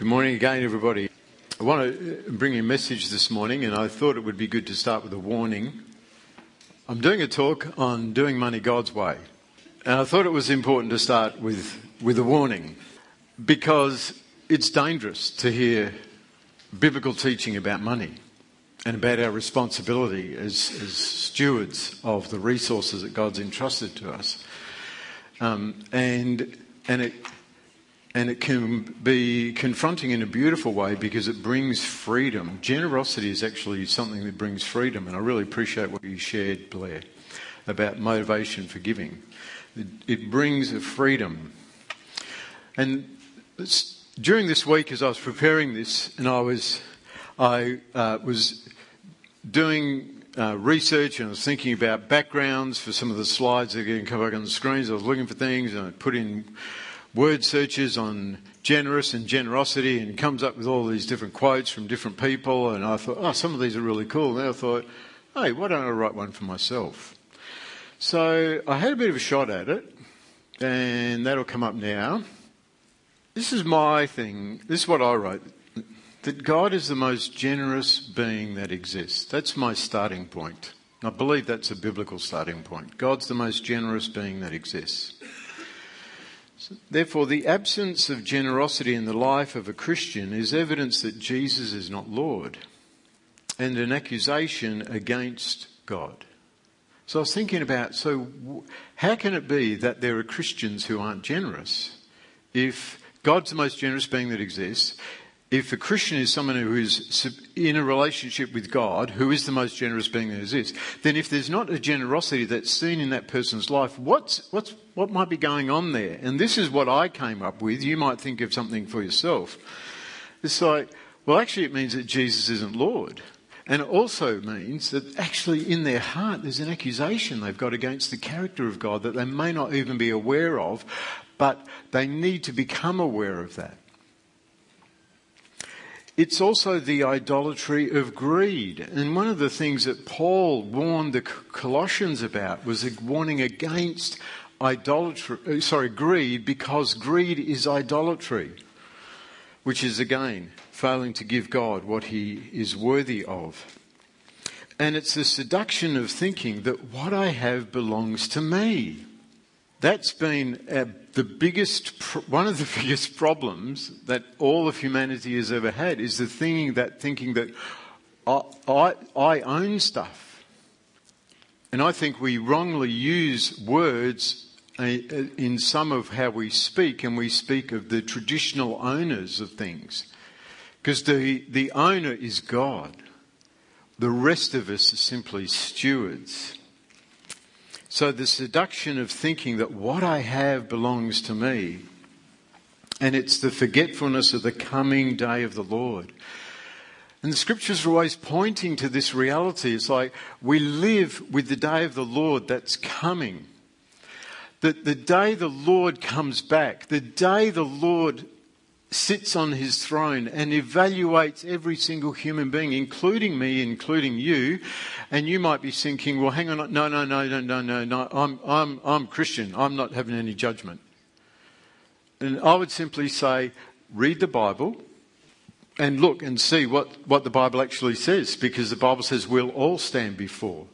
Good morning again, everybody. I want to bring you a message this morning, and I thought it would be good to start with a warning. I'm doing a talk on doing money God's way, and I thought it was important to start with, with a warning because it's dangerous to hear biblical teaching about money and about our responsibility as, as stewards of the resources that God's entrusted to us. Um, and, and it and it can be confronting in a beautiful way because it brings freedom. Generosity is actually something that brings freedom, and I really appreciate what you shared, Blair, about motivation for giving. It, brings a freedom. And during this week, as I was preparing this, and I was, I uh, was doing uh, research and I was thinking about backgrounds for some of the slides that are going to come up on the screens. I was looking for things and I put in word searches on generous and generosity and comes up with all these different quotes from different people. And I thought, oh, some of these are really cool. And I thought, hey, why don't I write one for myself? So I had a bit of a shot at it, and that'll come up now. This is my thing. This is what I wrote. That God is the most generous being that exists. That's my starting point. I believe that's a biblical starting point. God's the most generous being that exists. Therefore, the absence of generosity in the life of a Christian is evidence that Jesus is not Lord and an accusation against God. So I was thinking about so how can it be that there are Christians who aren't generous if God's the most generous being that exists? If a Christian is someone who is in a relationship with God, who is the most generous being that exists, then if there's not a generosity that's seen in that person's life, what's, what's, what might be going on there? And this is what I came up with. You might think of something for yourself. It's like, well, actually, it means that Jesus isn't Lord. And it also means that actually in their heart there's an accusation they've got against the character of God that they may not even be aware of, but they need to become aware of that. It's also the idolatry of greed. And one of the things that Paul warned the Colossians about was a warning against idolatry, uh, sorry, greed, because greed is idolatry, which is again failing to give God what he is worthy of. And it's the seduction of thinking that what I have belongs to me. That's been a the biggest, one of the biggest problems that all of humanity has ever had is the thinking that thinking that I, I, I own stuff, and I think we wrongly use words uh, in some of how we speak, and we speak of the traditional owners of things, because the the owner is God. The rest of us are simply stewards. So the seduction of thinking that what I have belongs to me, and it's the forgetfulness of the coming day of the Lord. And the scriptures are always pointing to this reality. It's like we live with the day of the Lord that's coming. That the day the Lord comes back, the day the Lord sits on his throne and evaluates every single human being, including me, including you. And you might be thinking, well, hang on, no, no, no, no, no, no, no, I'm, I'm, I'm Christian. I'm not having any judgment. And I would simply say, read the Bible and look and see what, what the Bible actually says, because the Bible says we'll all stand before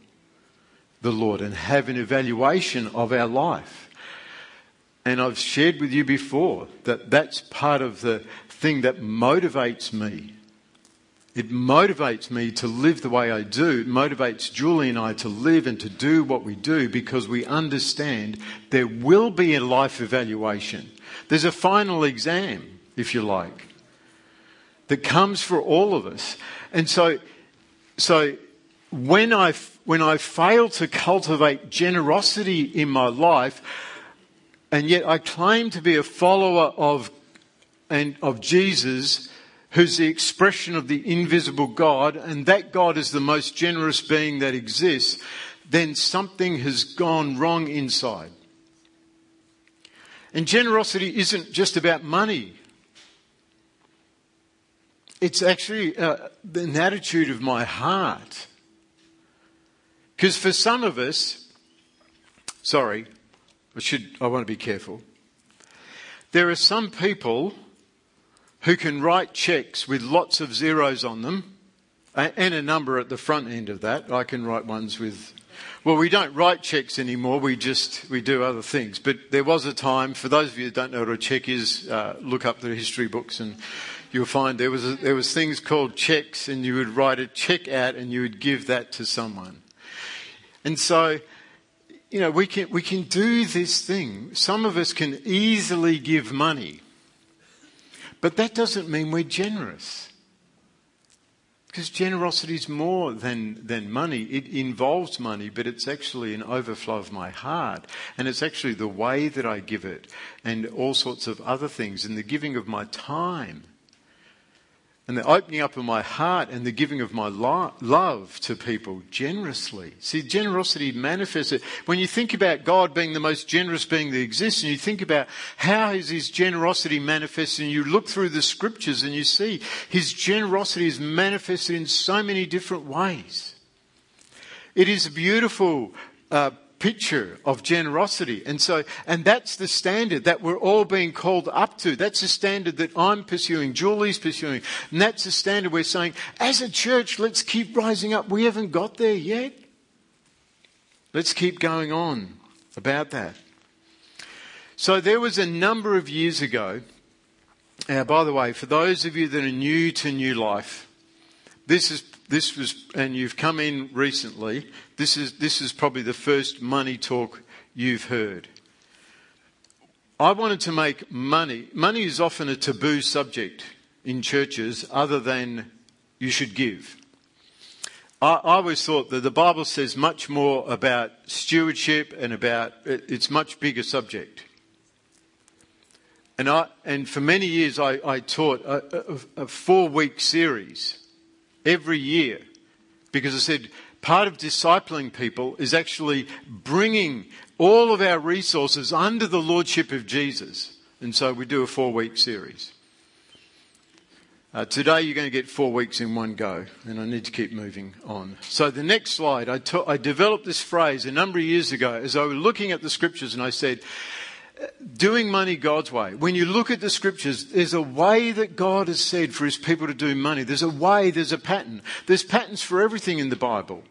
the Lord and have an evaluation of our life. And I've shared with you before that that's part of the thing that motivates me. It motivates me to live the way I do. It motivates Julie and I to live and to do what we do because we understand there will be a life evaluation. There's a final exam, if you like, that comes for all of us. And so, so when I, when I fail to cultivate generosity in my life, and yet I claim to be a follower of, and of Jesus, who's the expression of the invisible God, and that God is the most generous being that exists, then something has gone wrong inside. And generosity isn't just about money. It's actually uh, an attitude of my heart. Because for some of us, sorry, I should, I want to be careful. There are some people who can write checks with lots of zeros on them and a number at the front end of that. I can write ones with well, we don't write checks anymore. We just we do other things. But there was a time. For those of you who don't know what a check is, uh, look up the history books, and you'll find there was a, there was things called checks, and you would write a check out, and you would give that to someone. And so, you know, we can we can do this thing. Some of us can easily give money, but that doesn't mean we're generous. Because generosity is more than, than money. It involves money, but it's actually an overflow of my heart. And it's actually the way that I give it and all sorts of other things and the giving of my time and the opening up of my heart and the giving of my lo- love to people generously. See, generosity manifests it. When you think about God being the most generous being that exists, and you think about how is His generosity manifested, and you look through the scriptures and you see His generosity is manifested in so many different ways. It is a beautiful uh, picture of generosity. And so, and that's the standard that we're all being called up to. That's the standard that I'm pursuing, Julie's pursuing. And that's the standard we're saying, as a church, let's keep rising up. We haven't got there yet. Let's keep going on about that. So there was a number of years ago, uh, by the way, for those of you that are new to New Life, this is this was, and you've come in recently, this is, this is probably the first money talk you've heard. I wanted to make money. Money is often a taboo subject in churches other than you should give. I, I always thought that the Bible says much more about stewardship and about, it's much bigger subject. And, I, and for many years I, I taught a, a, a four week series every year because I said part of discipling people is actually bringing all of our resources under the lordship of Jesus. And so we do a four week series. Uh, today you're going to get four weeks in one go, and I need to keep moving on. So the next slide, I, ta- I developed this phrase a number of years ago as I was looking at the scriptures, and I said, doing money God's way. When you look at the scriptures, there's a way that God has said for his people to do money. There's a way, there's a pattern. There's patterns for everything in the Bible.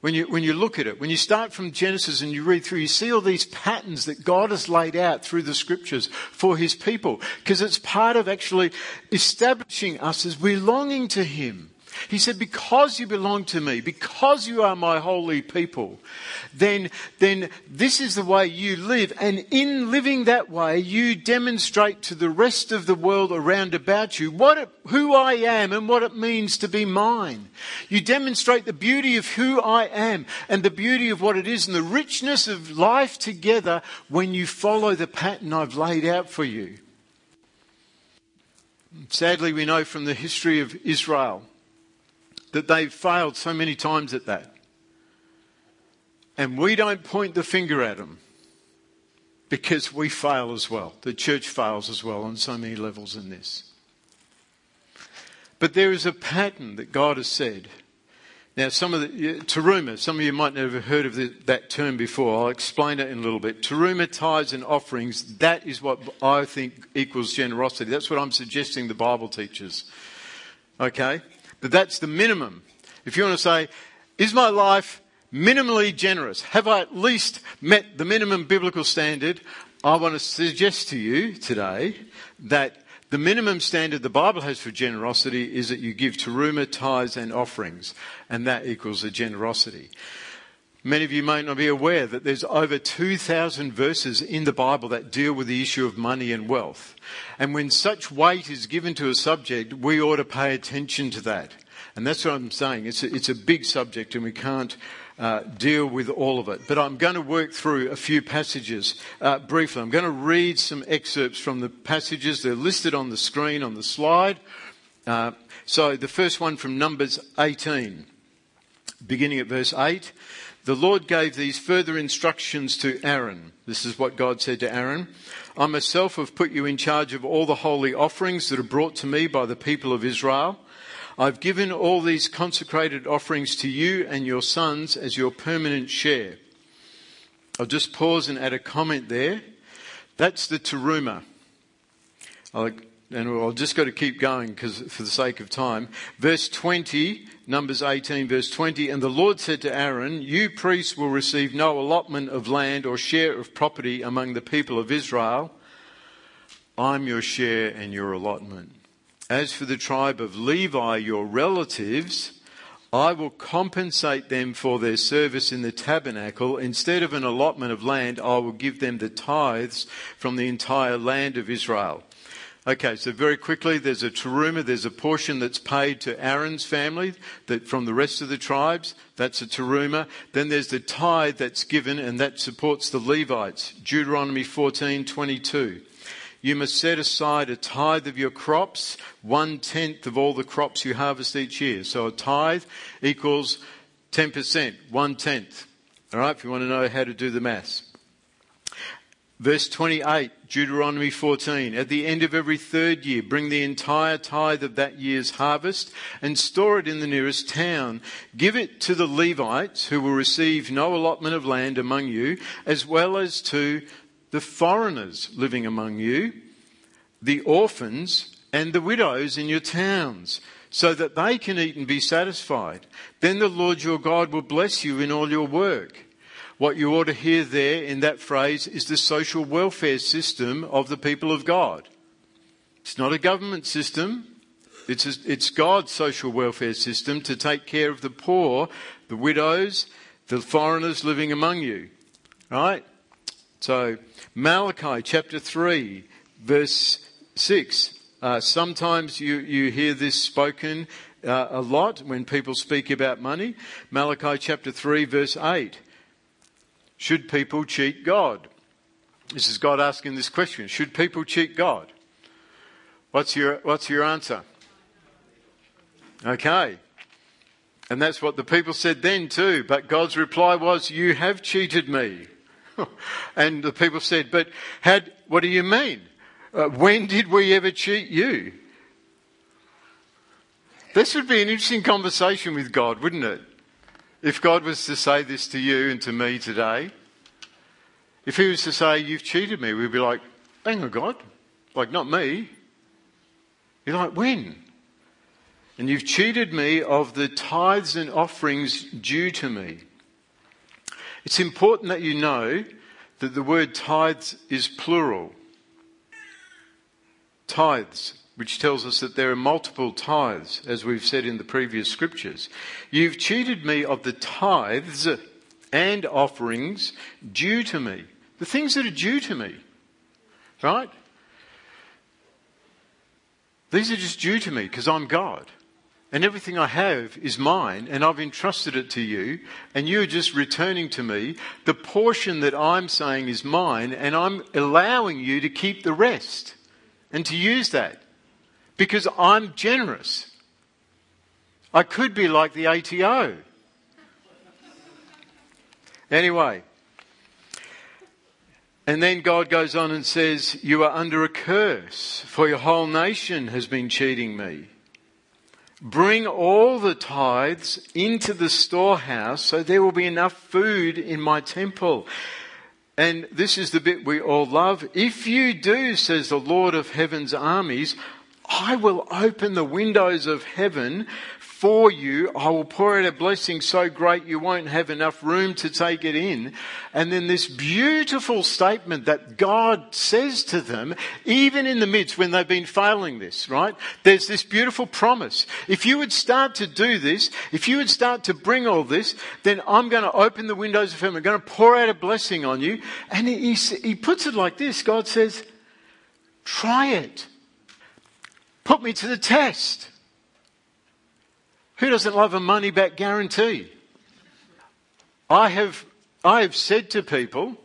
When you, when you look at it, when you start from Genesis and you read through, you see all these patterns that God has laid out through the scriptures for his people. Because it's part of actually establishing us as belonging to him. He said, because you belong to me, because you are my holy people, then, then this is the way you live. And in living that way, you demonstrate to the rest of the world around about you what it, who I am and what it means to be mine. You demonstrate the beauty of who I am and the beauty of what it is and the richness of life together when you follow the pattern I've laid out for you. Sadly, we know from the history of Israel that they've failed so many times at that. And we don't point the finger at them because we fail as well. The church fails as well on so many levels in this. But there is a pattern that God has said. Now, some of the, teruma, some of you might never have heard of the, that term before. I'll explain it in a little bit. Teruma tithes and offerings, that is what I think equals generosity. That's what I'm suggesting the Bible teaches. Okay? But that's the minimum. If you want to say, is my life minimally generous? Have I at least met the minimum biblical standard? I want to suggest to you today that the minimum standard the Bible has for generosity is that you give to teruma, tithes, and offerings, and that equals a generosity. Many of you may not be aware that there's over 2,000 verses in the Bible that deal with the issue of money and wealth. And when such weight is given to a subject, we ought to pay attention to that. And that's what I'm saying. It's a, it's a big subject and we can't uh, deal with all of it. But I'm going to work through a few passages uh, briefly. I'm going to read some excerpts from the passages. They're listed on the screen on the slide. Uh, so the first one from Numbers 18, beginning at verse 8. The Lord gave these further instructions to Aaron. This is what God said to Aaron. I myself have put you in charge of all the holy offerings that are brought to me by the people of Israel. I've given all these consecrated offerings to you and your sons as your permanent share. I'll just pause and add a comment there. That's the teruma. I'll and I'll just got to keep going because for the sake of time. Verse 20, Numbers 18, verse 20, and the Lord said to Aaron, You priests will receive no allotment of land or share of property among the people of Israel. I'm your share and your allotment. As for the tribe of Levi, your relatives, I will compensate them for their service in the tabernacle. Instead of an allotment of land, I will give them the tithes from the entire land of Israel. Okay, so very quickly, there's a teruma, there's a portion that's paid to Aaron's family that from the rest of the tribes, that's a teruma. Then there's the tithe that's given and that supports the Levites. Deuteronomy 14:22. You must set aside a tithe of your crops, one tenth of all the crops you harvest each year. So a tithe equals 10%, one tenth. All right, if you want to know how to do the maths. Verse 28, Deuteronomy 14. At the end of every third year, bring the entire tithe of that year's harvest and store it in the nearest town. Give it to the Levites who will receive no allotment of land among you, as well as to the foreigners living among you, the orphans and the widows in your towns, so that they can eat and be satisfied. Then the Lord your God will bless you in all your work. What you ought to hear there in that phrase is the social welfare system of the people of God. It's not a government system. It's, a, it's God's social welfare system to take care of the poor, the widows, the foreigners living among you. Right? So, Malachi chapter 3, verse 6. Uh, sometimes you, you hear this spoken uh, a lot when people speak about money. Malachi chapter 3, verse 8. Should people cheat God? This is God asking this question. Should people cheat God? What's your, what's your answer? Okay. And that's what the people said then too. But God's reply was, You have cheated me. and the people said, But had, what do you mean? Uh, when did we ever cheat you? This would be an interesting conversation with God, wouldn't it? If God was to say this to you and to me today, if he was to say, You've cheated me, we'd be like, Hang on, God. Like, not me. You're like, When? And you've cheated me of the tithes and offerings due to me. It's important that you know that the word tithes is plural. Tithes which tells us that there are multiple tithes, as we've said in the previous scriptures. You've cheated me of the tithes and offerings due to me. The things that are due to me. Right? These are just due to me because I'm God. And everything I have is mine, and I've entrusted it to you, and you're just returning to me the portion that I'm saying is mine, and I'm allowing you to keep the rest and to use that because I'm generous. I could be like the ATO. Anyway, and then God goes on and says, You are under a curse, for your whole nation has been cheating me. Bring all the tithes into the storehouse so there will be enough food in my temple. And this is the bit we all love. If you do, says the Lord of heaven's armies, I will open the windows of heaven for you. I will pour out a blessing so great you won't have enough room to take it in. And then this beautiful statement that God says to them, even in the midst when they've been failing this, right? There's this beautiful promise. If you would start to do this, if you would start to bring all this, then I'm going to open the windows of heaven. I'm going to pour out a blessing on you. And he, he puts it like this. God says, try it. Put me to the test. Who doesn't love a money back guarantee? I have, I have said to people,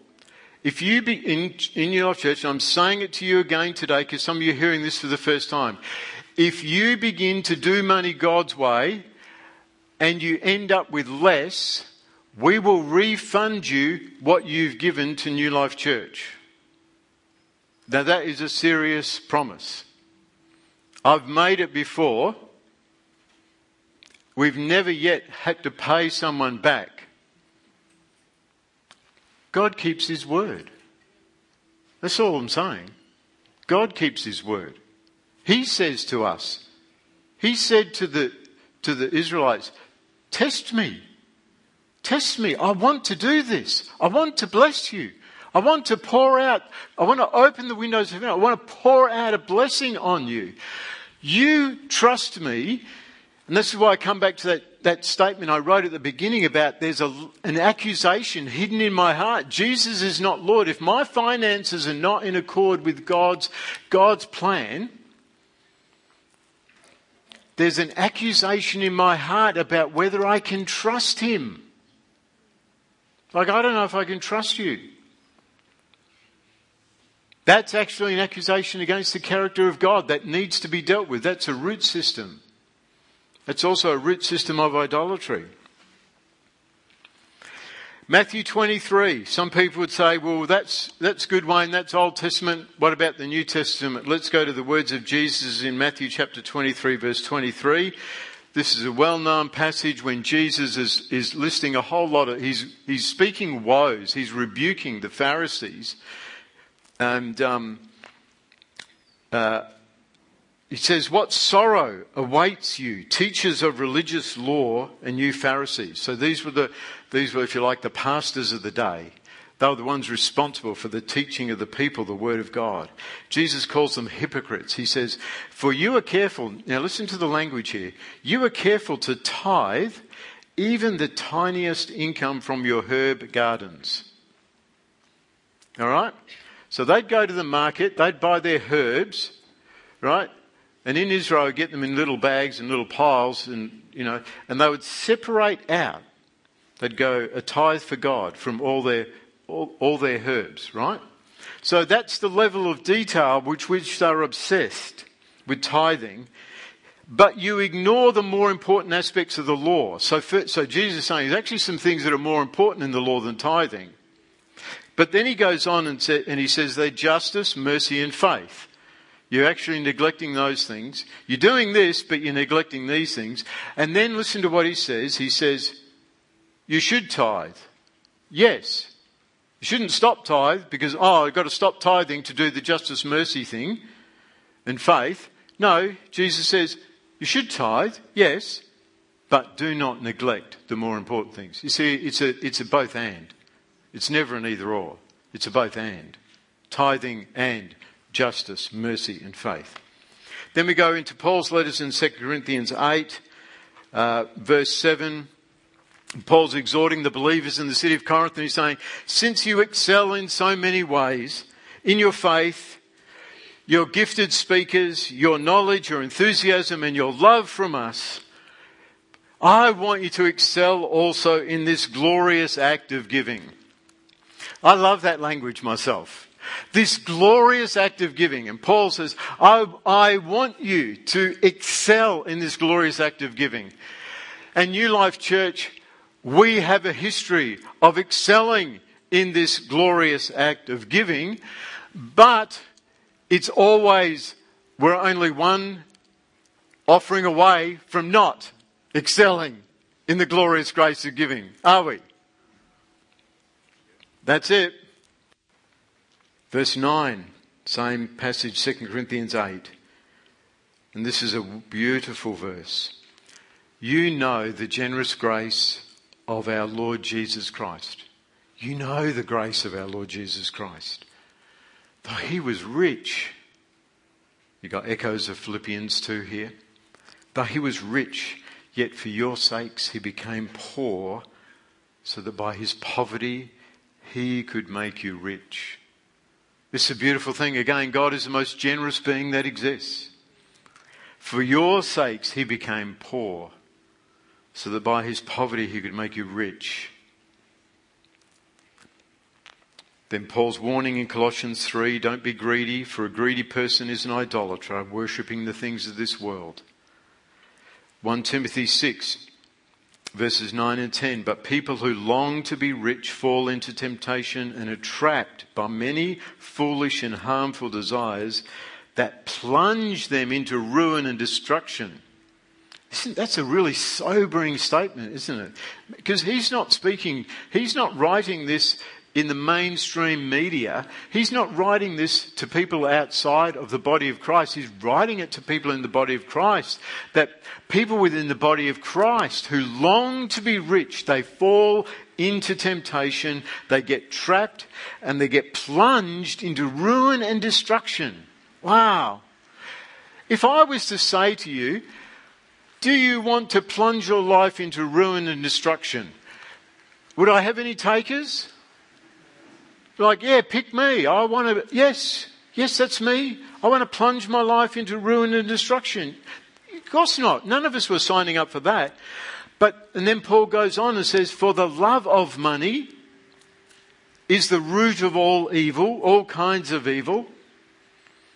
if you be in, in your church, and I'm saying it to you again today because some of you are hearing this for the first time. If you begin to do money God's way and you end up with less, we will refund you what you've given to New Life Church. Now that is a serious promise. I've made it before. We've never yet had to pay someone back. God keeps His word. That's all I'm saying. God keeps His word. He says to us, He said to the, to the Israelites, Test me. Test me. I want to do this. I want to bless you. I want to pour out, I want to open the windows of heaven. I want to pour out a blessing on you. You trust me. And this is why I come back to that, that statement I wrote at the beginning about there's a, an accusation hidden in my heart. Jesus is not Lord. If my finances are not in accord with God's, God's plan, there's an accusation in my heart about whether I can trust Him. Like, I don't know if I can trust you. That's actually an accusation against the character of God that needs to be dealt with. That's a root system. It's also a root system of idolatry. Matthew 23. Some people would say, well, that's, that's good, Wayne. That's Old Testament. What about the New Testament? Let's go to the words of Jesus in Matthew chapter 23, verse 23. This is a well-known passage when Jesus is, is listing a whole lot of, he's, he's speaking woes. He's rebuking the Pharisees and um, uh, he says, What sorrow awaits you, teachers of religious law and you Pharisees? So these were, the, these were, if you like, the pastors of the day. They were the ones responsible for the teaching of the people, the Word of God. Jesus calls them hypocrites. He says, For you are careful, now listen to the language here. You are careful to tithe even the tiniest income from your herb gardens. All right? So they'd go to the market, they'd buy their herbs, right? And in Israel, get them in little bags and little piles, and you know, and they would separate out. They'd go a tithe for God from all their all, all their herbs, right? So that's the level of detail which which they're obsessed with tithing. But you ignore the more important aspects of the law. So, for, so Jesus is saying there's actually some things that are more important in the law than tithing. But then he goes on and, and he says they're justice, mercy, and faith. You're actually neglecting those things. You're doing this, but you're neglecting these things. And then listen to what he says. He says, You should tithe. Yes. You shouldn't stop tithe because, oh, I've got to stop tithing to do the justice, mercy thing and faith. No, Jesus says, You should tithe, yes, but do not neglect the more important things. You see, it's a, it's a both and. It's never an either or. It's a both and. Tithing and justice, mercy and faith. Then we go into Paul's letters in 2 Corinthians 8, uh, verse 7. Paul's exhorting the believers in the city of Corinth and he's saying, since you excel in so many ways, in your faith, your gifted speakers, your knowledge, your enthusiasm, and your love from us, I want you to excel also in this glorious act of giving. I love that language myself. This glorious act of giving. And Paul says, I, I want you to excel in this glorious act of giving. And New Life Church, we have a history of excelling in this glorious act of giving, but it's always, we're only one offering away from not excelling in the glorious grace of giving, are we? That's it. Verse 9, same passage, 2 Corinthians 8. And this is a beautiful verse. You know the generous grace of our Lord Jesus Christ. You know the grace of our Lord Jesus Christ. Though he was rich, you got echoes of Philippians 2 here. Though he was rich, yet for your sakes he became poor, so that by his poverty he could make you rich. This is a beautiful thing. Again, God is the most generous being that exists. For your sakes, he became poor, so that by his poverty he could make you rich. Then Paul's warning in Colossians 3 don't be greedy, for a greedy person is an idolater, worshipping the things of this world. 1 Timothy 6 verses 9 and 10. But people who long to be rich fall into temptation and are trapped by many foolish and harmful desires that plunge them into ruin and destruction. that's a really sobering statement, isn't it? Because he's not speaking, he's not writing this in the mainstream media, he's not writing this to people outside of the body of Christ. He's writing it to people in the body of Christ. That people within the body of Christ who long to be rich, they fall into temptation, they get trapped, and they get plunged into ruin and destruction. Wow. If I was to say to you, do you want to plunge your life into ruin and destruction? Would I have any takers? Like, yeah, pick me. I want to, yes, yes, that's me. I want to plunge my life into ruin and destruction. Of course not. None of us were signing up for that. But, and then Paul goes on and says, for the love of money is the root of all evil, all kinds of evil.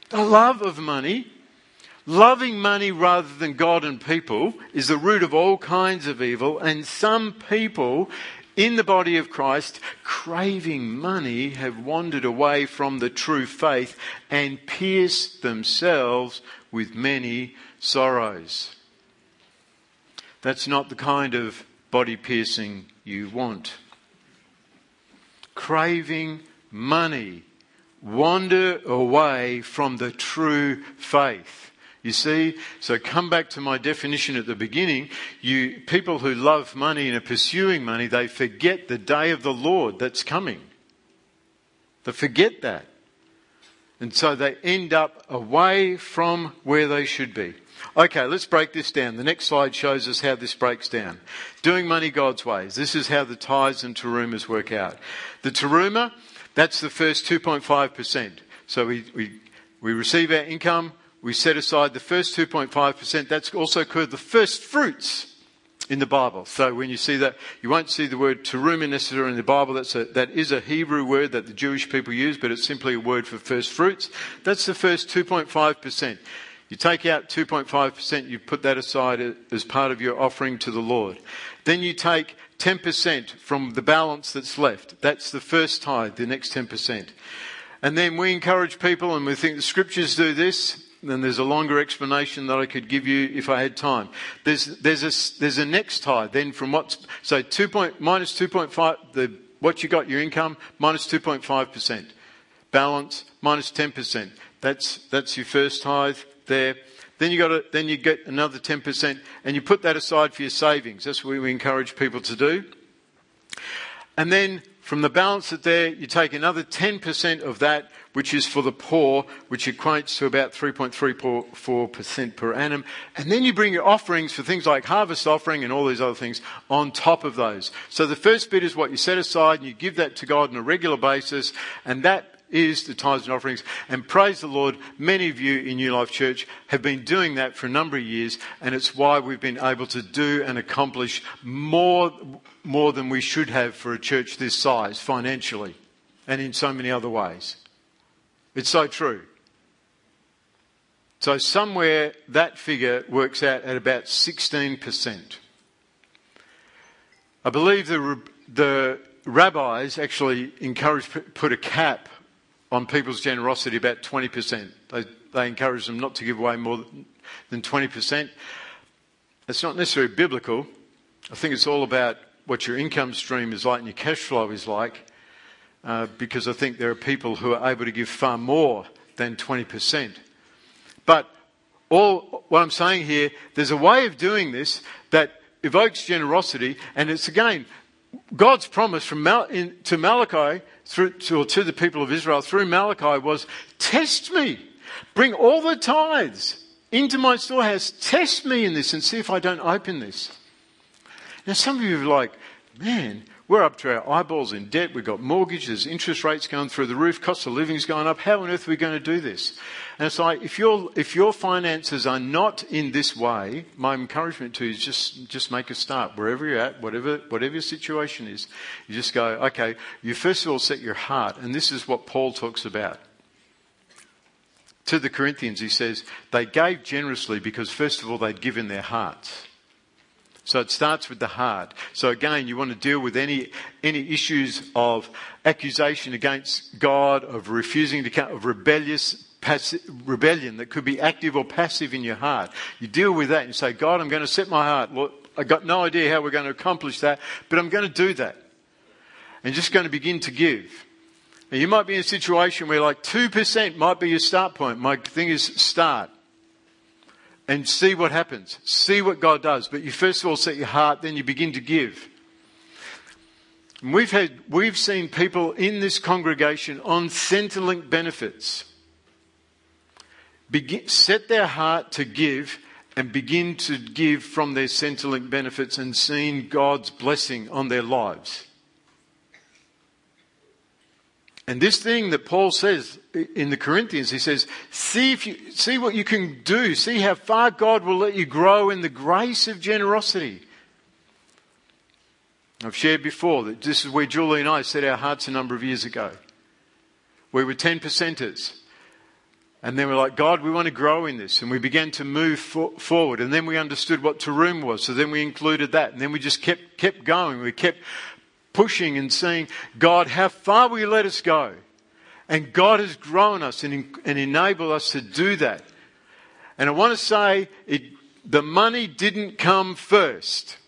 The love of money, loving money rather than God and people is the root of all kinds of evil. And some people in the body of Christ, craving money, have wandered away from the true faith and pierced themselves with many sorrows. That's not the kind of body piercing you want. Craving money, wander away from the true faith. You see? So come back to my definition at the beginning. You, people who love money and are pursuing money, they forget the day of the Lord that's coming. They forget that. And so they end up away from where they should be. Okay, let's break this down. The next slide shows us how this breaks down. Doing money God's ways. This is how the tithes and terumas work out. The teruma, that's the first 2.5%. So we, we, we receive our income, we set aside the first 2.5%. That's also called the first fruits in the Bible. So when you see that, you won't see the word teruma necessarily in the Bible. That's a, that is a Hebrew word that the Jewish people use, but it's simply a word for first fruits. That's the first 2.5%. You take out 2.5%, you put that aside as part of your offering to the Lord. Then you take 10% from the balance that's left. That's the first tithe, the next 10%. And then we encourage people, and we think the scriptures do this, then there's a longer explanation that I could give you if I had time. There's, there's a, there's a next tie Then from what's, so 2 point, minus 2.5, the, what you got, your income, minus 2.5%. Balance, minus 10%. That's, that's your first tithe there. Then you got to, then you get another 10% and you put that aside for your savings. That's what we encourage people to do. And then from the balance that there, you take another 10% of that, which is for the poor, which equates to about 3.34% per annum. And then you bring your offerings for things like harvest offering and all these other things on top of those. So the first bit is what you set aside and you give that to God on a regular basis. And that is the tithes and offerings. And praise the Lord, many of you in New Life Church have been doing that for a number of years, and it's why we've been able to do and accomplish more, more than we should have for a church this size financially and in so many other ways. It's so true. So, somewhere that figure works out at about 16%. I believe the, the rabbis actually encourage put a cap on people's generosity about 20%. They, they encourage them not to give away more than 20%. It's not necessarily biblical. I think it's all about what your income stream is like and your cash flow is like, uh, because I think there are people who are able to give far more than 20%. But all what I'm saying here, there's a way of doing this that evokes generosity, and it's again God's promise from Mal- in, to Malachi through to, to the people of Israel through Malachi was test me, bring all the tithes into my storehouse, test me in this and see if I don't open this. Now, some of you are like, man, we're up to our eyeballs in debt. We've got mortgages, interest rates going through the roof, cost of living is going up. How on earth are we going to do this? And it's like, if your, if your finances are not in this way, my encouragement to you is just, just make a start. Wherever you're at, whatever, whatever your situation is, you just go, okay, you first of all set your heart. And this is what Paul talks about. To the Corinthians, he says, they gave generously because first of all they'd given their hearts. So it starts with the heart. So again, you want to deal with any, any issues of accusation against God, of refusing to count, of rebellious rebellion that could be active or passive in your heart. You deal with that and say, God, I'm going to set my heart. Well, I got no idea how we're going to accomplish that, but I'm going to do that. and just going to begin to give. And you might be in a situation where like 2% might be your start point. My thing is start. And see what happens. See what God does. But you first of all set your heart, then you begin to give. And we've had, we've seen people in this congregation on Centrelink benefits begin, set their heart to give and begin to give from their Centrelink benefits and seeing God's blessing on their lives. And this thing that Paul says in the Corinthians, he says, see if you, see what you can do. See how far God will let you grow in the grace of generosity. I've shared before that this is where Julie and I set our hearts a number of years ago. We were 10 percenters. And then we're like, God, we want to grow in this. And we began to move for, forward. And then we understood what teruma was. So then we included that. And then we just kept, kept going. We kept pushing and saying, God, how far will you let us go? And God has grown us and, and enabled us to do that. And I want to say it, the money didn't come first.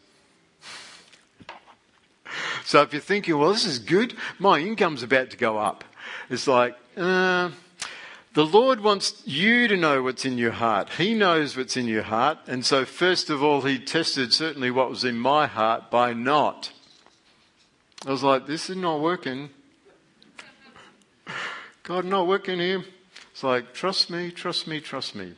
So if you're thinking, well, this is good, my income's about to go up. It's like, uh, the Lord wants you to know what's in your heart. He knows what's in your heart. And so, first of all, He tested certainly what was in my heart by not I was like, this is not working. God, not working here. It's like, trust me, trust me, trust me.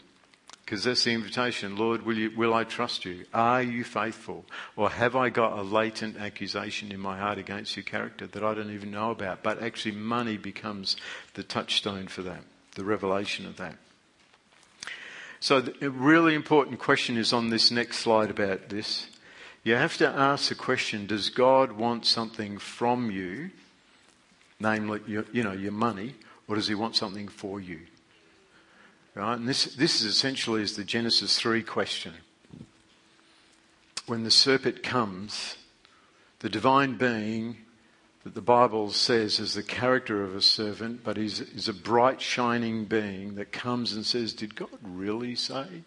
Because that's the invitation. Lord, will, you, will I trust you? Are you faithful? Or have I got a latent accusation in my heart against your character that I don't even know about? But actually, money becomes the touchstone for that, the revelation of that. So, a really important question is on this next slide about this. You have to ask the question Does God want something from you, namely, your, you know, your money, or does He want something for you? Right? And this, this is essentially is the Genesis 3 question. When the serpent comes, the divine being that the Bible says is the character of a servant, but is, he's a bright, shining being that comes and says, Did God really say?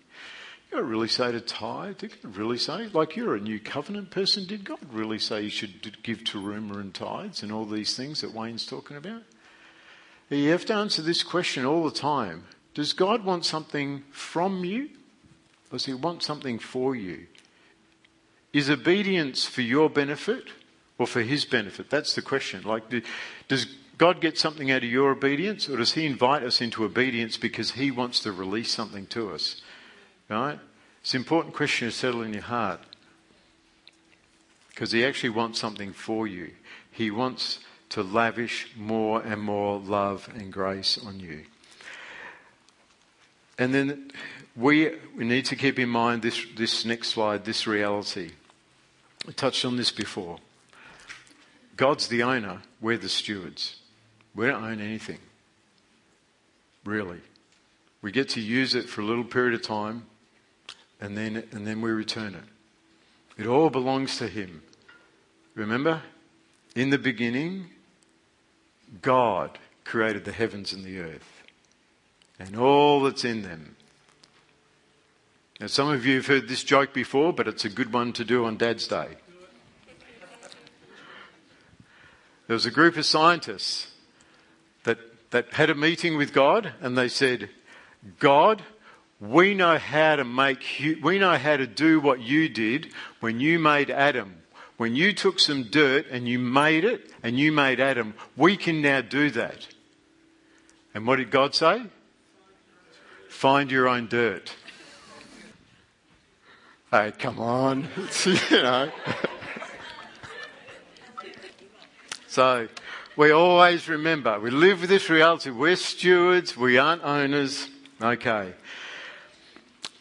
God really say to tithe? Did God really say? Like you're a new covenant person, did God really say you should give to teruma and tithes and all these things that Wayne's talking about? You have to answer this question all the time. Does God want something from you? Or does he want something for you? Is obedience for your benefit or for his benefit? That's the question. Like, does God get something out of your obedience or does he invite us into obedience because he wants to release something to us? Right? It's an important question to settle in your heart. Because he actually wants something for you. He wants to lavish more and more love and grace on you. And then we, we need to keep in mind this, this next slide, this reality. I touched on this before. God's the owner, we're the stewards. We don't own anything. Really. We get to use it for a little period of time, and then, and then we return it. It all belongs to Him. Remember? In the beginning, God created the heavens and the earth and all that's in them. Now, some of you have heard this joke before, but it's a good one to do on Dad's Day. There was a group of scientists that, that had a meeting with God and they said, God, we know how to make, we know how to do what you did when you made Adam. When you took some dirt and you made it and you made Adam, we can now do that. And what did God say? Find your own dirt. Hey, come on. you know. so, we always remember, we live with this reality. We're stewards, we aren't owners. Okay.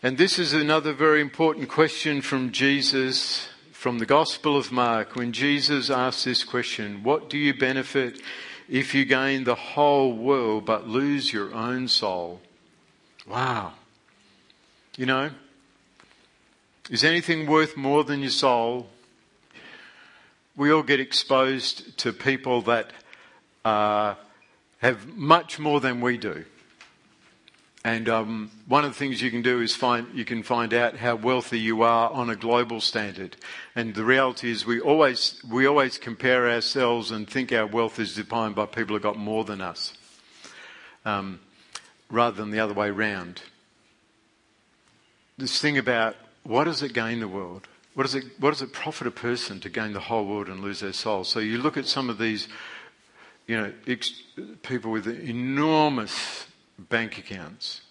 And this is another very important question from Jesus from the Gospel of Mark when Jesus asks this question What do you benefit if you gain the whole world but lose your own soul? Wow. You know, is anything worth more than your soul? We all get exposed to people that uh, have much more than we do. And um, one of the things you can do is find you can find out how wealthy you are on a global standard. And the reality is, we always we always compare ourselves and think our wealth is defined by people who got more than us, um, rather than the other way round. This thing about what does it gain the world? What does it what does it profit a person to gain the whole world and lose their soul? So you look at some of these, you know, ex- people with enormous bank accounts.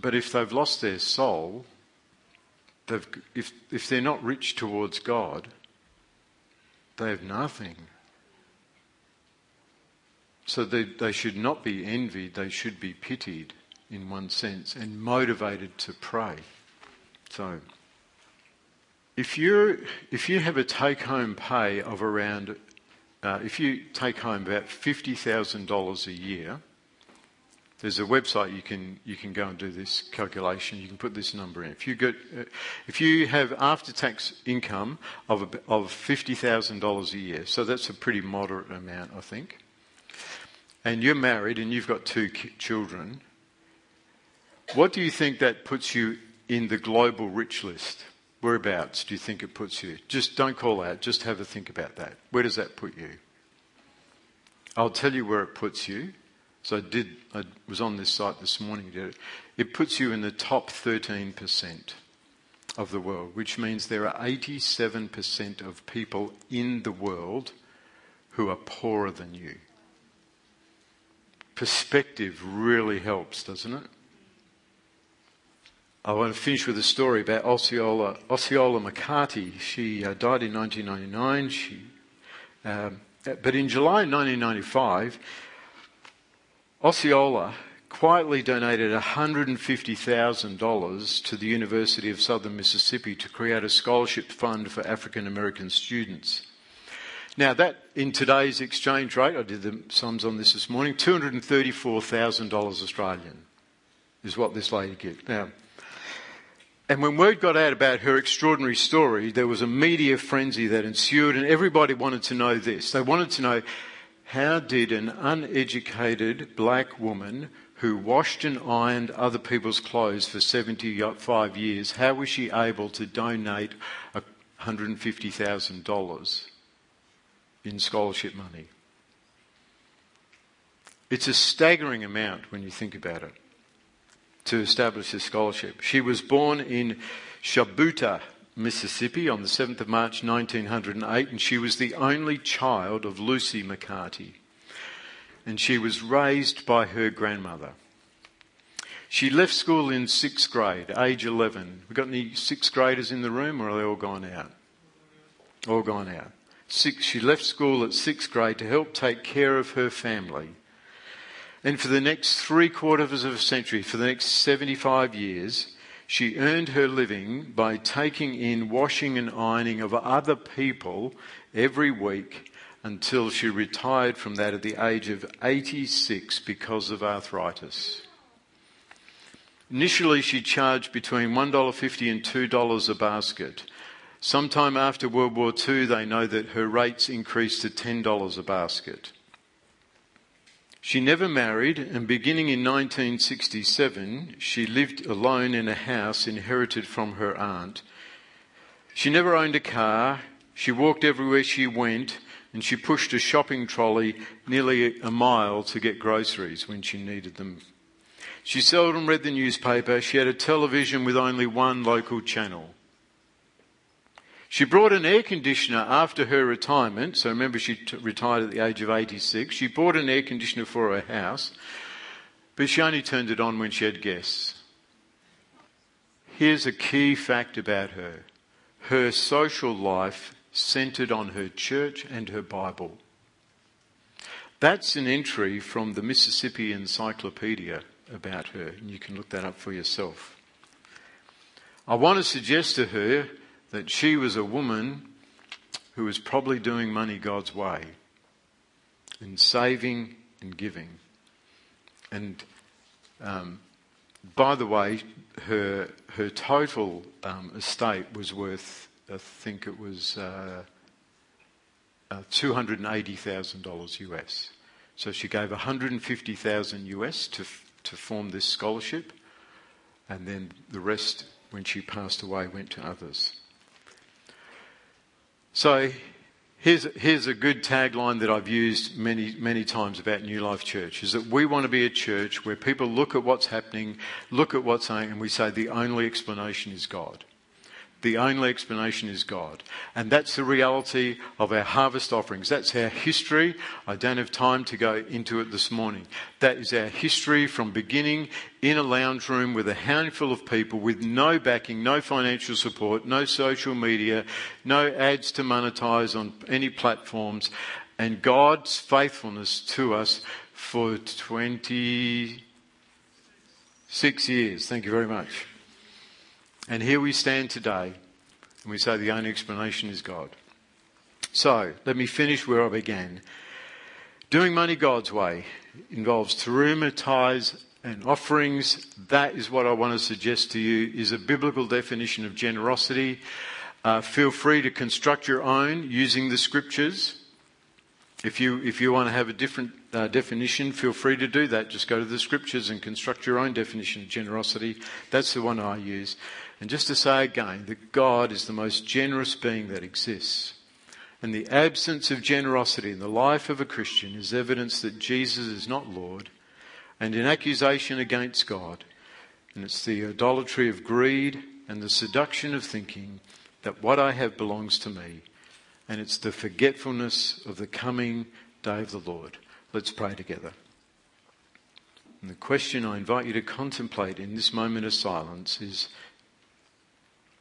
But if they've lost their soul, if, if they're not rich towards God, they have nothing. So they, they should not be envied, they should be pitied in one sense and motivated to pray. So, if you if you have a take home pay of around, uh, if you take home about fifty thousand dollars a year, there's a website you can you can go and do this calculation. You can put this number in. If you get uh, if you have after tax income of a, of fifty thousand dollars a year, so that's a pretty moderate amount, I think. And you're married and you've got two children. What do you think that puts you in the global rich list? Whereabouts do you think it puts you? Just don't call out. Just have a think about that. Where does that put you? I'll tell you where it puts you. So I did. I was on this site this morning. Did it? It puts you in the top 13% of the world, which means there are 87% of people in the world who are poorer than you. Perspective really helps, doesn't it? I want to finish with a story about Oseola, Oseola McCarty. She uh, died in 1999. She, um, but in July 1995, Oseola quietly donated $150,000 to the University of Southern Mississippi to create a scholarship fund for African American students. Now, that in today's exchange rate, I did the sums on this this morning, $234,000 Australian is what this lady gets. Now, and when word got out about her extraordinary story, there was a media frenzy that ensued, and everybody wanted to know this. They wanted to know how did an uneducated black woman who washed and ironed other people's clothes for 75 years, how was she able to donate $150,000 in scholarship money? It's a staggering amount when you think about it to establish this scholarship. She was born in Shubuta, Mississippi on the 7th of March 1908, and she was the only child of Lucy McCarty. And she was raised by her grandmother. She left school in sixth grade, age 11. We got any sixth graders in the room, or are they all gone out? All gone out. Six, she left school at sixth grade to help take care of her family. And for the next three quarters of a century, for the next 75 years, she earned her living by taking in washing and ironing of other people every week until she retired from that at the age of 86 because of arthritis. Initially, she charged between $1.50 and $2 a basket. Sometime after World War II, they know that her rates increased to $10 a basket. She never married, and beginning in 1967, she lived alone in a house inherited from her aunt. She never owned a car, she walked everywhere she went, and she pushed a shopping trolley nearly a mile to get groceries when she needed them. She seldom read the newspaper, she had a television with only one local channel. She brought an air conditioner after her retirement. So remember, she t- retired at the age of 86. She bought an air conditioner for her house, but she only turned it on when she had guests. Here's a key fact about her her social life centered on her church and her Bible. That's an entry from the Mississippi Encyclopedia about her, and you can look that up for yourself. I want to suggest to her that she was a woman who was probably doing money God's way and saving and giving. And um, by the way, her her total um, estate was worth, I think it was uh, uh, two hundred and eighty thousand dollars US. So she gave one hundred and fifty thousand US to to form this scholarship, and then the rest, when she passed away, went to others. So here's, here's a good tagline that I've used many, many times about New Life Church is that we want to be a church where people look at what's happening, look at what's saying, and we say the only explanation is God. The only explanation is God. And that's the reality of our harvest offerings. That's our history. I don't have time to go into it this morning. That is our history from beginning in a lounge room with a handful of people with no backing, no financial support, no social media, no ads to monetize on any platforms, and God's faithfulness to us for 26 years. Thank you very much. And here we stand today, and we say the only explanation is God. So, let me finish where I began. Doing money God's way involves teruma, tithes, and offerings. That is what I want to suggest to you is a biblical definition of generosity. Uh, feel free to construct your own using the scriptures. If you, if you want to have a different uh, definition, feel free to do that. Just go to the scriptures and construct your own definition of generosity. That's the one I use. And just to say again that God is the most generous being that exists. And the absence of generosity in the life of a Christian is evidence that Jesus is not Lord and an accusation against God. And it's the idolatry of greed and the seduction of thinking that what I have belongs to me. And it's the forgetfulness of the coming day of the Lord. Let's pray together. And the question I invite you to contemplate in this moment of silence is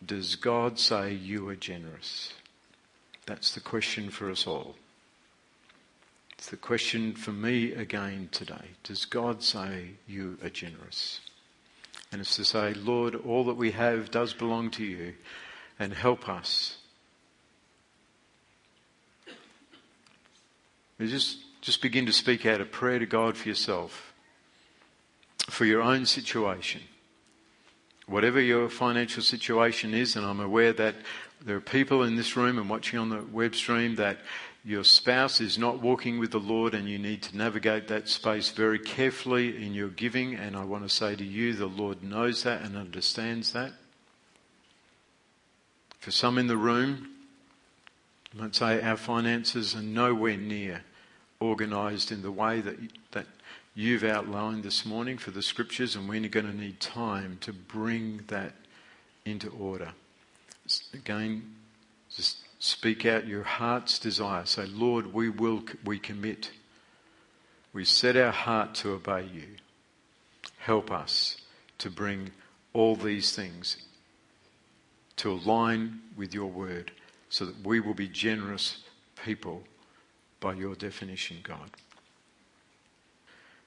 does God say you are generous? That's the question for us all. It's the question for me again today. Does God say you are generous? And it's to say, Lord, all that we have does belong to you and help us. just, just begin to speak out a prayer to God for yourself, for your own situation whatever your financial situation is, and I'm aware that there are people in this room and watching on the web stream that your spouse is not walking with the Lord and you need to navigate that space very carefully in your giving. And I want to say to you, the Lord knows that and understands that. For some in the room, might say our finances are nowhere near organized in the way that, that you've outlined this morning for the scriptures, and we're going to need time to bring that into order. Again, just speak out your heart's desire. Say, Lord, we will, we commit. We set our heart to obey you. Help us to bring all these things to align with your word so that we will be generous people by your definition, God.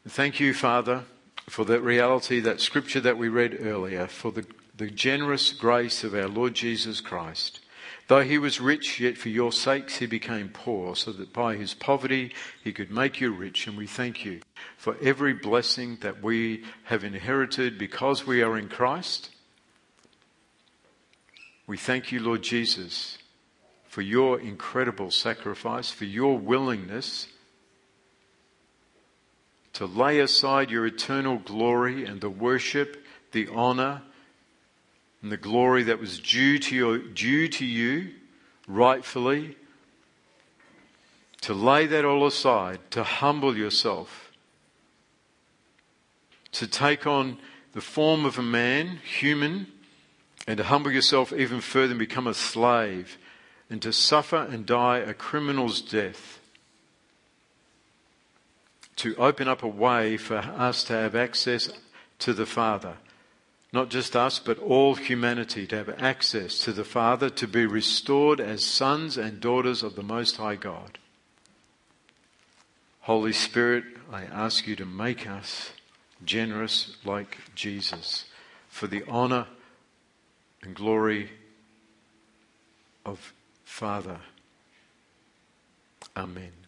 Thank you, Father, for that reality, that scripture that we read earlier, for the, the generous grace of our Lord Jesus Christ. Though he was rich, yet for your sakes he became poor, so that by his poverty he could make you rich. And we thank you for every blessing that we have inherited because we are in Christ. We thank you, Lord Jesus, for your incredible sacrifice, for your willingness to lay aside your eternal glory and the worship, the honor, and the glory that was due to, your, due to you rightfully, to lay that all aside, to humble yourself, to take on the form of a man, human, and to humble yourself even further and become a slave, and to suffer and die a criminal's death to open up a way for us to have access to the Father. Not just us, but all humanity to have access to the Father, to be restored as sons and daughters of the Most High God. Holy Spirit, I ask you to make us generous like Jesus for the honor and glory of Father. Amen.